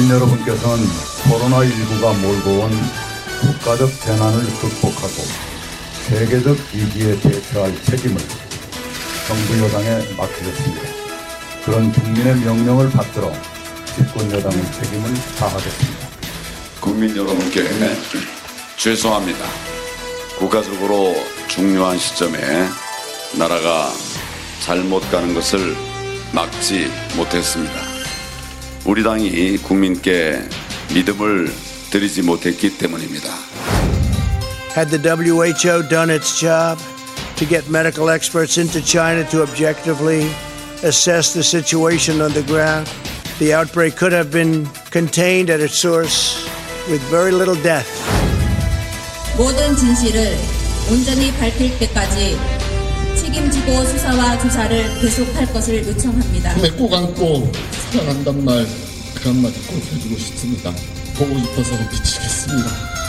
국민 여러분께서는 코로나19가 몰고 온 국가적 재난을 극복하고 세계적 위기에 대처할 책임을 정부 여당에 맡기겠습니다. 그런 국민의 명령을 받들어 집권 여당의 책임을 다하겠습니다. 국민 여러분께 죄송합니다. 국가적으로 중요한 시점에 나라가 잘못 가는 것을 막지 못했습니다. 우리 당이 국민께 믿음을 드리지 못했기 때문입니다. Had the WHO done its job to get medical experts into China to objectively assess the situation on the ground, the outbreak could have been contained at its source with very little death. 모든 진실을 온전히 밝힐 때까지 책임지고 수사와 조사를 계속할 것을 요청합니다. 품에 꼭 안고 사랑한단 말 그 한마디 꼭 해주고 싶습니다. 보고 싶어서 미치겠습니다.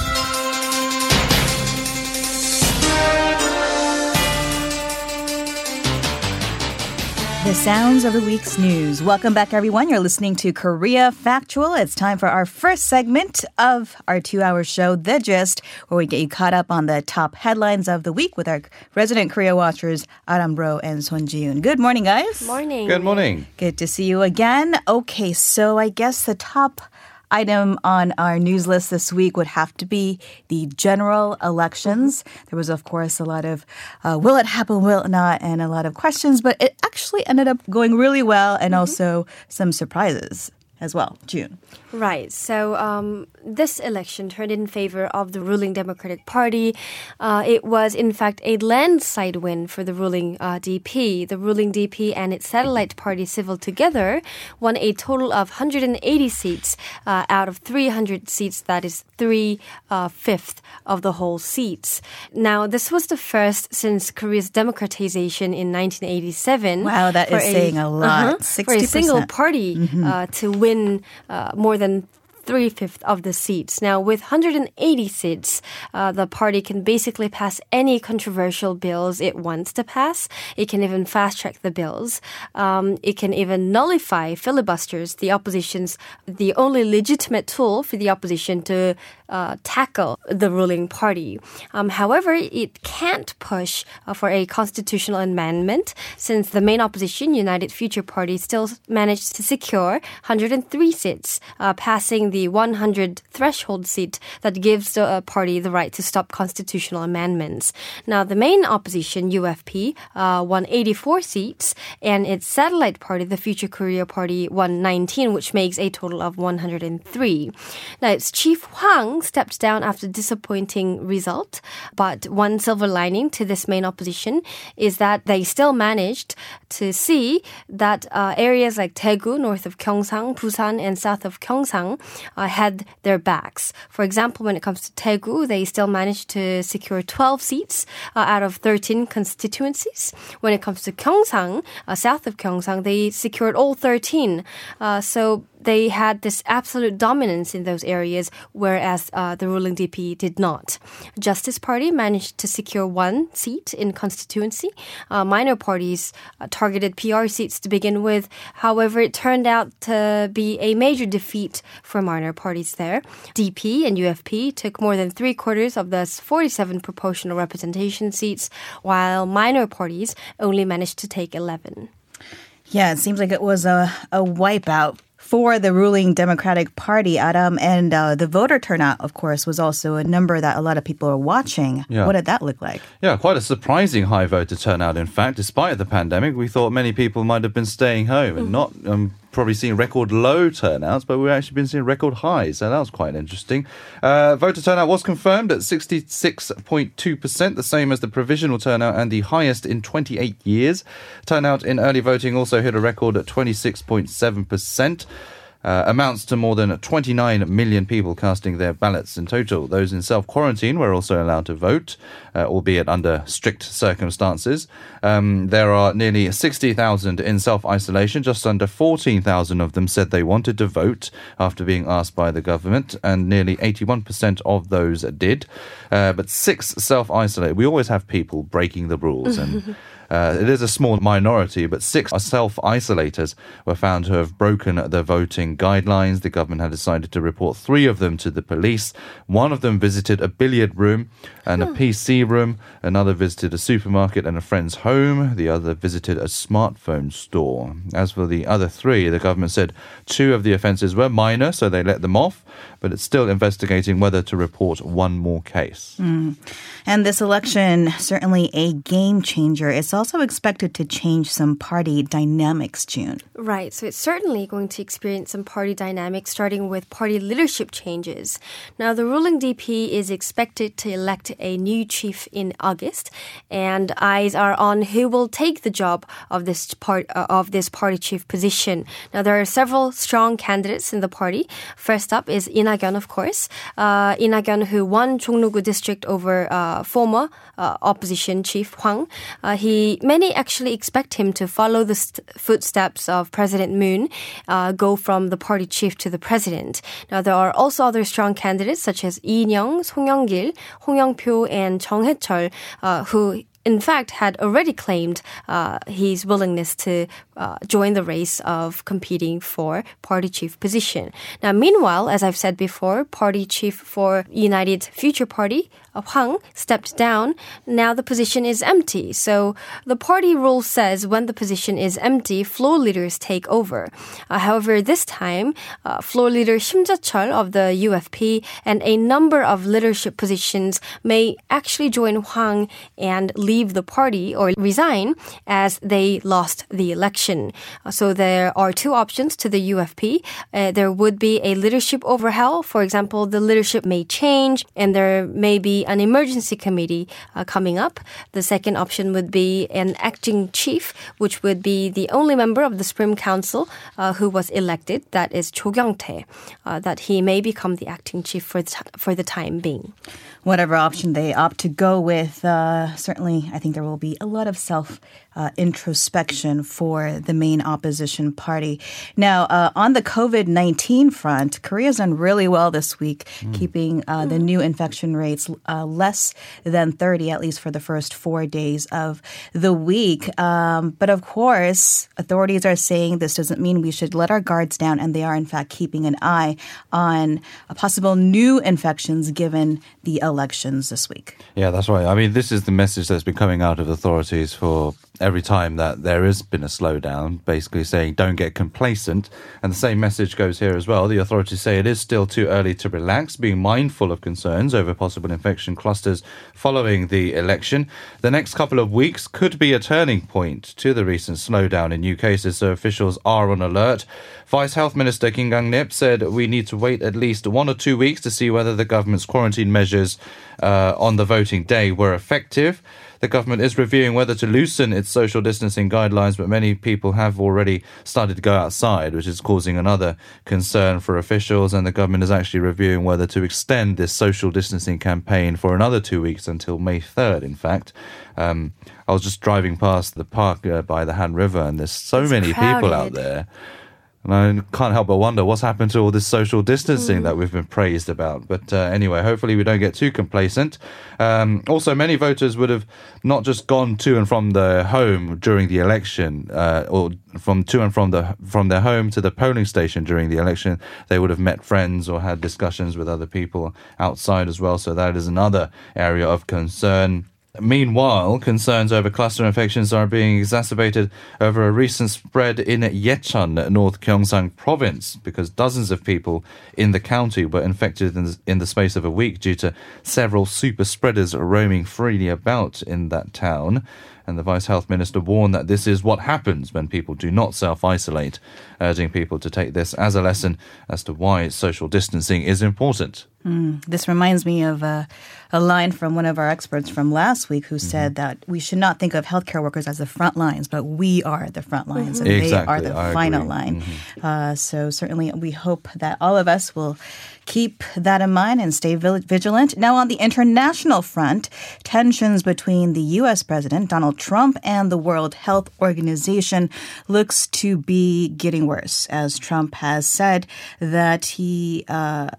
The sounds of the week's news. Welcome back, everyone. You're listening to Korea Factual. It's time for our first segment of our two hour show, The Gist, where we get you caught up on the top headlines of the week with our resident Korea watchers, Aram Bro and Son Jiun. Good morning, guys. Morning. Good morning. Good to see you again. Okay, so I guess the top item on our news list this week would have to be the general elections. There was, of course, a lot of uh, will it happen, will it not, and a lot of questions, but it actually ended up going really well and also some surprises as well. June. Right. So um, this election turned in favor of the ruling Democratic Party. Uh, it was, in fact, a landslide win for the ruling uh, DP. The ruling DP and its satellite party Civil together won a total of 180 seats uh, out of 300 seats. That is three uh, fifth of the whole seats. Now, this was the first since Korea's democratization in 1987. Wow, that is is saying a lot. uh-huh, for a single 60%. party uh, to win uh, more than three fifths of the seats. Now, with 180 seats, uh, the party can basically pass any controversial bills it wants to pass. It can even fast track the bills. Um, it can even nullify filibusters, the opposition's the only legitimate tool for the opposition to uh, tackle the ruling party. Um, however, it can't push uh, for a constitutional amendment since the main opposition, United Future Party, still managed to secure 103 seats, uh, passing the 100 threshold seat that gives the uh, party the right to stop constitutional amendments. Now, the main opposition, UFP, uh, won 84 seats, and its satellite party, the Future Korea Party, won 19, which makes a total of 103. Now, its chief Hwang stepped down after disappointing result, but one silver lining to this main opposition is that they still managed to see that uh, areas like Daegu, north of Gyeongsang, Busan, and south of Gyeongsang uh, had their backs. For example, when it comes to Daegu, they still managed to secure 12 seats uh, out of 13 constituencies. When it comes to Gyeongsang, uh, south of Gyeongsang, they secured all 13. Uh, so they had this absolute dominance in those areas, whereas uh, the ruling DP did not. Justice Party managed to secure one seat in constituency. Uh, minor parties uh, targeted PR seats to begin with. However, it turned out to be a major defeat for minor parties there. DP and UFP took more than three quarters of the 47 proportional representation seats, while minor parties only managed to take 11. Yeah, it seems like it was a, a wipeout for the ruling Democratic Party, Adam. And uh, the voter turnout, of course, was also a number that a lot of people are watching. Yeah. What did that look like? Yeah, quite a surprising high voter turnout, in fact. Despite the pandemic, we thought many people might have been staying home and not um, probably seeing record low turnouts, but we've actually been seeing record highs. So that was quite interesting. Uh, voter turnout was confirmed at 66.2%, the same as the provisional turnout and the highest in 28 years. Turnout in early voting also hit a record at 26.7%. Uh, amounts to more than 29 million people casting their ballots in total. Those in self quarantine were also allowed to vote, uh, albeit under strict circumstances. Um, there are nearly 60,000 in self isolation. Just under 14,000 of them said they wanted to vote after being asked by the government, and nearly 81% of those did. Uh, but six self isolated. We always have people breaking the rules and. Uh, it is a small minority, but six self isolators were found to have broken the voting guidelines. The government had decided to report three of them to the police. One of them visited a billiard room and a PC room. Another visited a supermarket and a friend's home. The other visited a smartphone store. As for the other three, the government said two of the offences were minor, so they let them off, but it's still investigating whether to report one more case. And this election, certainly a game changer. It's also expected to change some party dynamics, June. Right, so it's certainly going to experience some party dynamics, starting with party leadership changes. Now, the ruling DP is expected to elect a new chief in August, and eyes are on who will take the job of this part uh, of this party chief position. Now, there are several strong candidates in the party. First up is Ina Gyeon, of course. Uh, who won Jongno-gu district over uh, former uh, opposition chief Hwang. Uh, he many actually expect him to follow the st- footsteps of President Moon, uh, go from the party chief to the president. Now there are also other strong candidates such as Lee Nyong, Song Young-gil, Hong Young-pyo, and Chung Hae-chol, uh, who in fact, had already claimed uh, his willingness to uh, join the race of competing for party chief position. Now, meanwhile, as I've said before, party chief for United Future Party, Hwang, stepped down. Now the position is empty. So the party rule says when the position is empty, floor leaders take over. Uh, however, this time, uh, floor leader Shim Jae-chul of the UFP and a number of leadership positions may actually join Hwang and leave the party or resign as they lost the election. Uh, so there are two options to the UFP. Uh, there would be a leadership overhaul. For example, the leadership may change and there may be an emergency committee uh, coming up. The second option would be an acting chief, which would be the only member of the Supreme Council uh, who was elected. That is Cho Kyung-tae. Uh, that he may become the acting chief for the, for the time being. Whatever option they opt to go with, uh, certainly I think there will be a lot of self uh, introspection for the main opposition party. Now, uh, on the COVID 19 front, Korea's done really well this week, keeping uh, the new infection rates uh, less than 30, at least for the first four days of the week. Um, but of course, authorities are saying this doesn't mean we should let our guards down, and they are, in fact, keeping an eye on a possible new infections given the elections this week. Yeah, that's right. I mean, this is the message that's been coming out of authorities for every time that there has been a slowdown, basically saying don't get complacent. And the same message goes here as well. The authorities say it is still too early to relax, being mindful of concerns over possible infection clusters following the election. The next couple of weeks could be a turning point to the recent slowdown in new cases, so officials are on alert. Vice Health Minister Kim Gang-nip said we need to wait at least one or two weeks to see whether the government's quarantine measures uh, on the voting day were effective. The government is reviewing whether to loosen its social distancing guidelines, but many people have already started to go outside, which is causing another concern for officials. And the government is actually reviewing whether to extend this social distancing campaign for another two weeks until May 3rd, in fact. Um, I was just driving past the park uh, by the Han River, and there's so It's many people out there. And I can't help but wonder what's happened to all this social distancing that we've been praised about. But uh, anyway, hopefully we don't get too complacent. Um, also, many voters would have not just gone to and from their home during the election, uh, or from to and from the from their home to the polling station during the election. They would have met friends or had discussions with other people outside as well. So that is another area of concern. Meanwhile, concerns over cluster infections are being exacerbated over a recent spread in Yecheon, North Gyeongsang province, because dozens of people in the county were infected in the, in the space of a week due to several super spreaders roaming freely about in that town. And the Vice Health Minister warned that this is what happens when people do not self isolate, urging people to take this as a lesson as to why social distancing is important. Mm, this reminds me of a, a line from one of our experts from last week who said mm-hmm. that we should not think of healthcare workers as the front lines, but we are the front mm-hmm. lines and they are the I final agree. line. Mm-hmm. Uh, so certainly we hope that all of us will keep that in mind and stay vil- vigilant. Now on the international front, tensions between the U.S. President Donald Trump and the World Health Organization looks to be getting worse as Trump has said that he uh,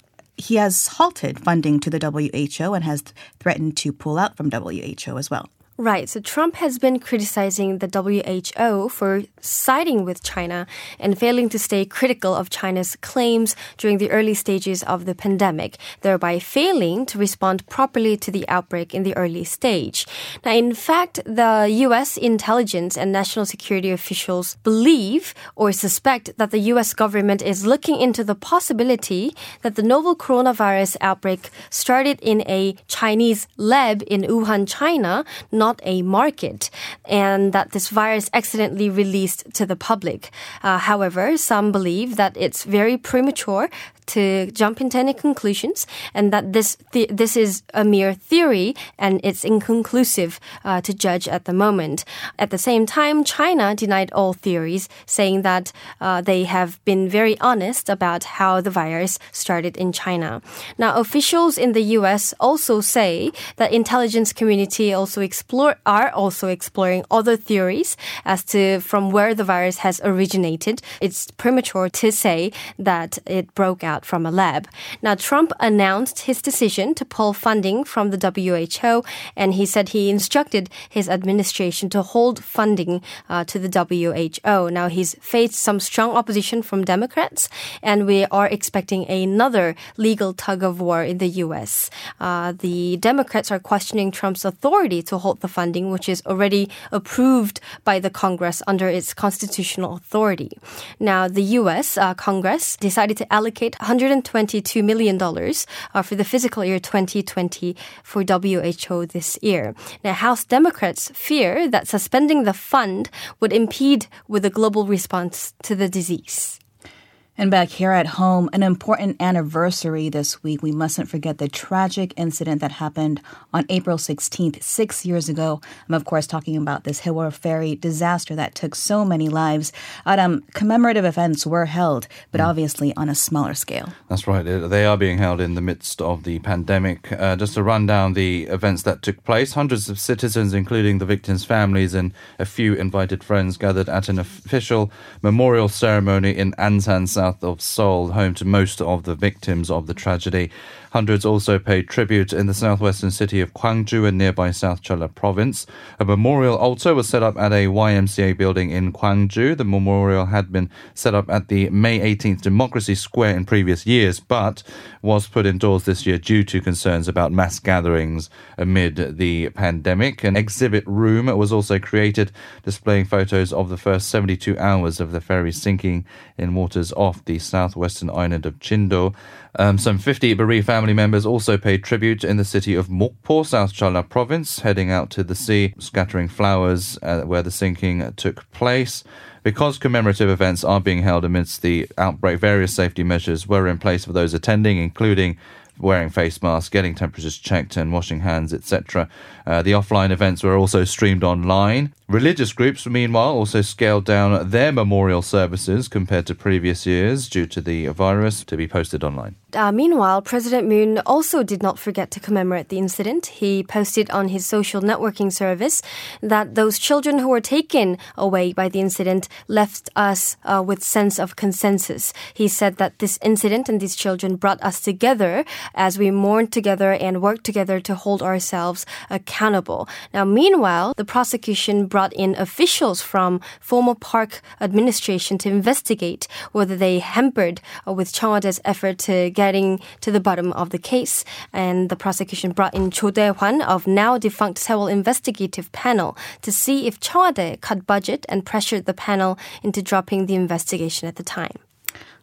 he has halted funding to the WHO and has threatened to pull out from WHO as well. Right. So Trump has been criticizing the WHO for siding with China and failing to stay critical of China's claims during the early stages of the pandemic, thereby failing to respond properly to the outbreak in the early stage. Now, in fact, the US intelligence and national security officials believe or suspect that the US government is looking into the possibility that the novel coronavirus outbreak started in a Chinese lab in Wuhan, China, not a market, and that this virus accidentally released to the public. Uh, however, some believe that it's very premature to jump into any conclusions, and that this the- this is a mere theory and it's inconclusive uh, to judge at the moment. At the same time, China denied all theories, saying that uh, they have been very honest about how the virus started in China. Now, officials in the U.S. also say that intelligence community also explore are also exploring other theories as to from where the virus has originated. It's premature to say that it broke out from a lab. Now, Trump announced his decision to pull funding from the WHO, and he said he instructed his administration to hold funding uh, to the WHO. Now, he's faced some strong opposition from Democrats, and we are expecting another legal tug of war in the U.S. Uh, the Democrats are questioning Trump's authority to hold the funding, which is already approved by the Congress under its constitutional authority. Now, the U.S. Uh, Congress decided to allocate $122 million uh, for the fiscal year 2020 for WHO this year. Now, House Democrats fear that suspending the fund would impede with the global response to the disease. And back here at home, an important anniversary this week. We mustn't forget the tragic incident that happened on April 16th, six years ago. I'm, of course, talking about this Sewol ferry disaster that took so many lives. Um, commemorative events were held, but obviously on a smaller scale. That's right. They- They are being held in the midst of the pandemic. Uh, just to run down the events that took place, hundreds of citizens, including the victims' families and a few invited friends, gathered at an official memorial ceremony in Ansan, south of Seoul, home to most of the victims of the tragedy. Hundreds also paid tribute in the southwestern city of Gwangju and nearby South Jeolla province. A memorial altar was set up at a YMCA building in Gwangju. The memorial had been set up at the May 18th Democracy Square in previous years, but was put indoors this year due to concerns about mass gatherings amid the pandemic. An exhibit room was also created, displaying photos of the first 72 hours of the ferry sinking in waters off the southwestern island of Chindo. Um, some 50 bereaved family members also paid tribute in the city of Mokpo, South Jeolla province, heading out to the sea, scattering flowers uh, where the sinking took place. Because commemorative events are being held amidst the outbreak, various safety measures were in place for those attending, including wearing face masks, getting temperatures checked, and washing hands, etc. Uh, the offline events were also streamed online. Religious groups, meanwhile, also scaled down their memorial services compared to previous years due to the virus to be posted online. Uh, meanwhile, President Moon also did not forget to commemorate the incident. He posted on his social networking service that those children who were taken away by the incident left us uh, with sense of consensus. He said that this incident and these children brought us together as we mourned together and worked together to hold ourselves accountable. Now, meanwhile, the prosecution brought in officials from former park administration to investigate whether they hampered uh, with Cheong Wa Dae's effort to getting to the bottom of the case. And the prosecution brought in Cho Dae-hwan of now defunct Seoul Investigative Panel to see if Cheong Wa Dae cut budget and pressured the panel into dropping the investigation at the time.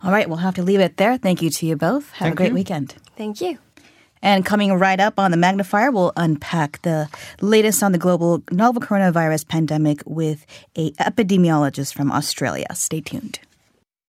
All right, we'll have to leave it there. Thank you to you both. Have a great weekend. Thank you. And coming right up on the magnifier, we'll unpack the latest on the global novel coronavirus pandemic with a epidemiologist from Australia. Stay tuned.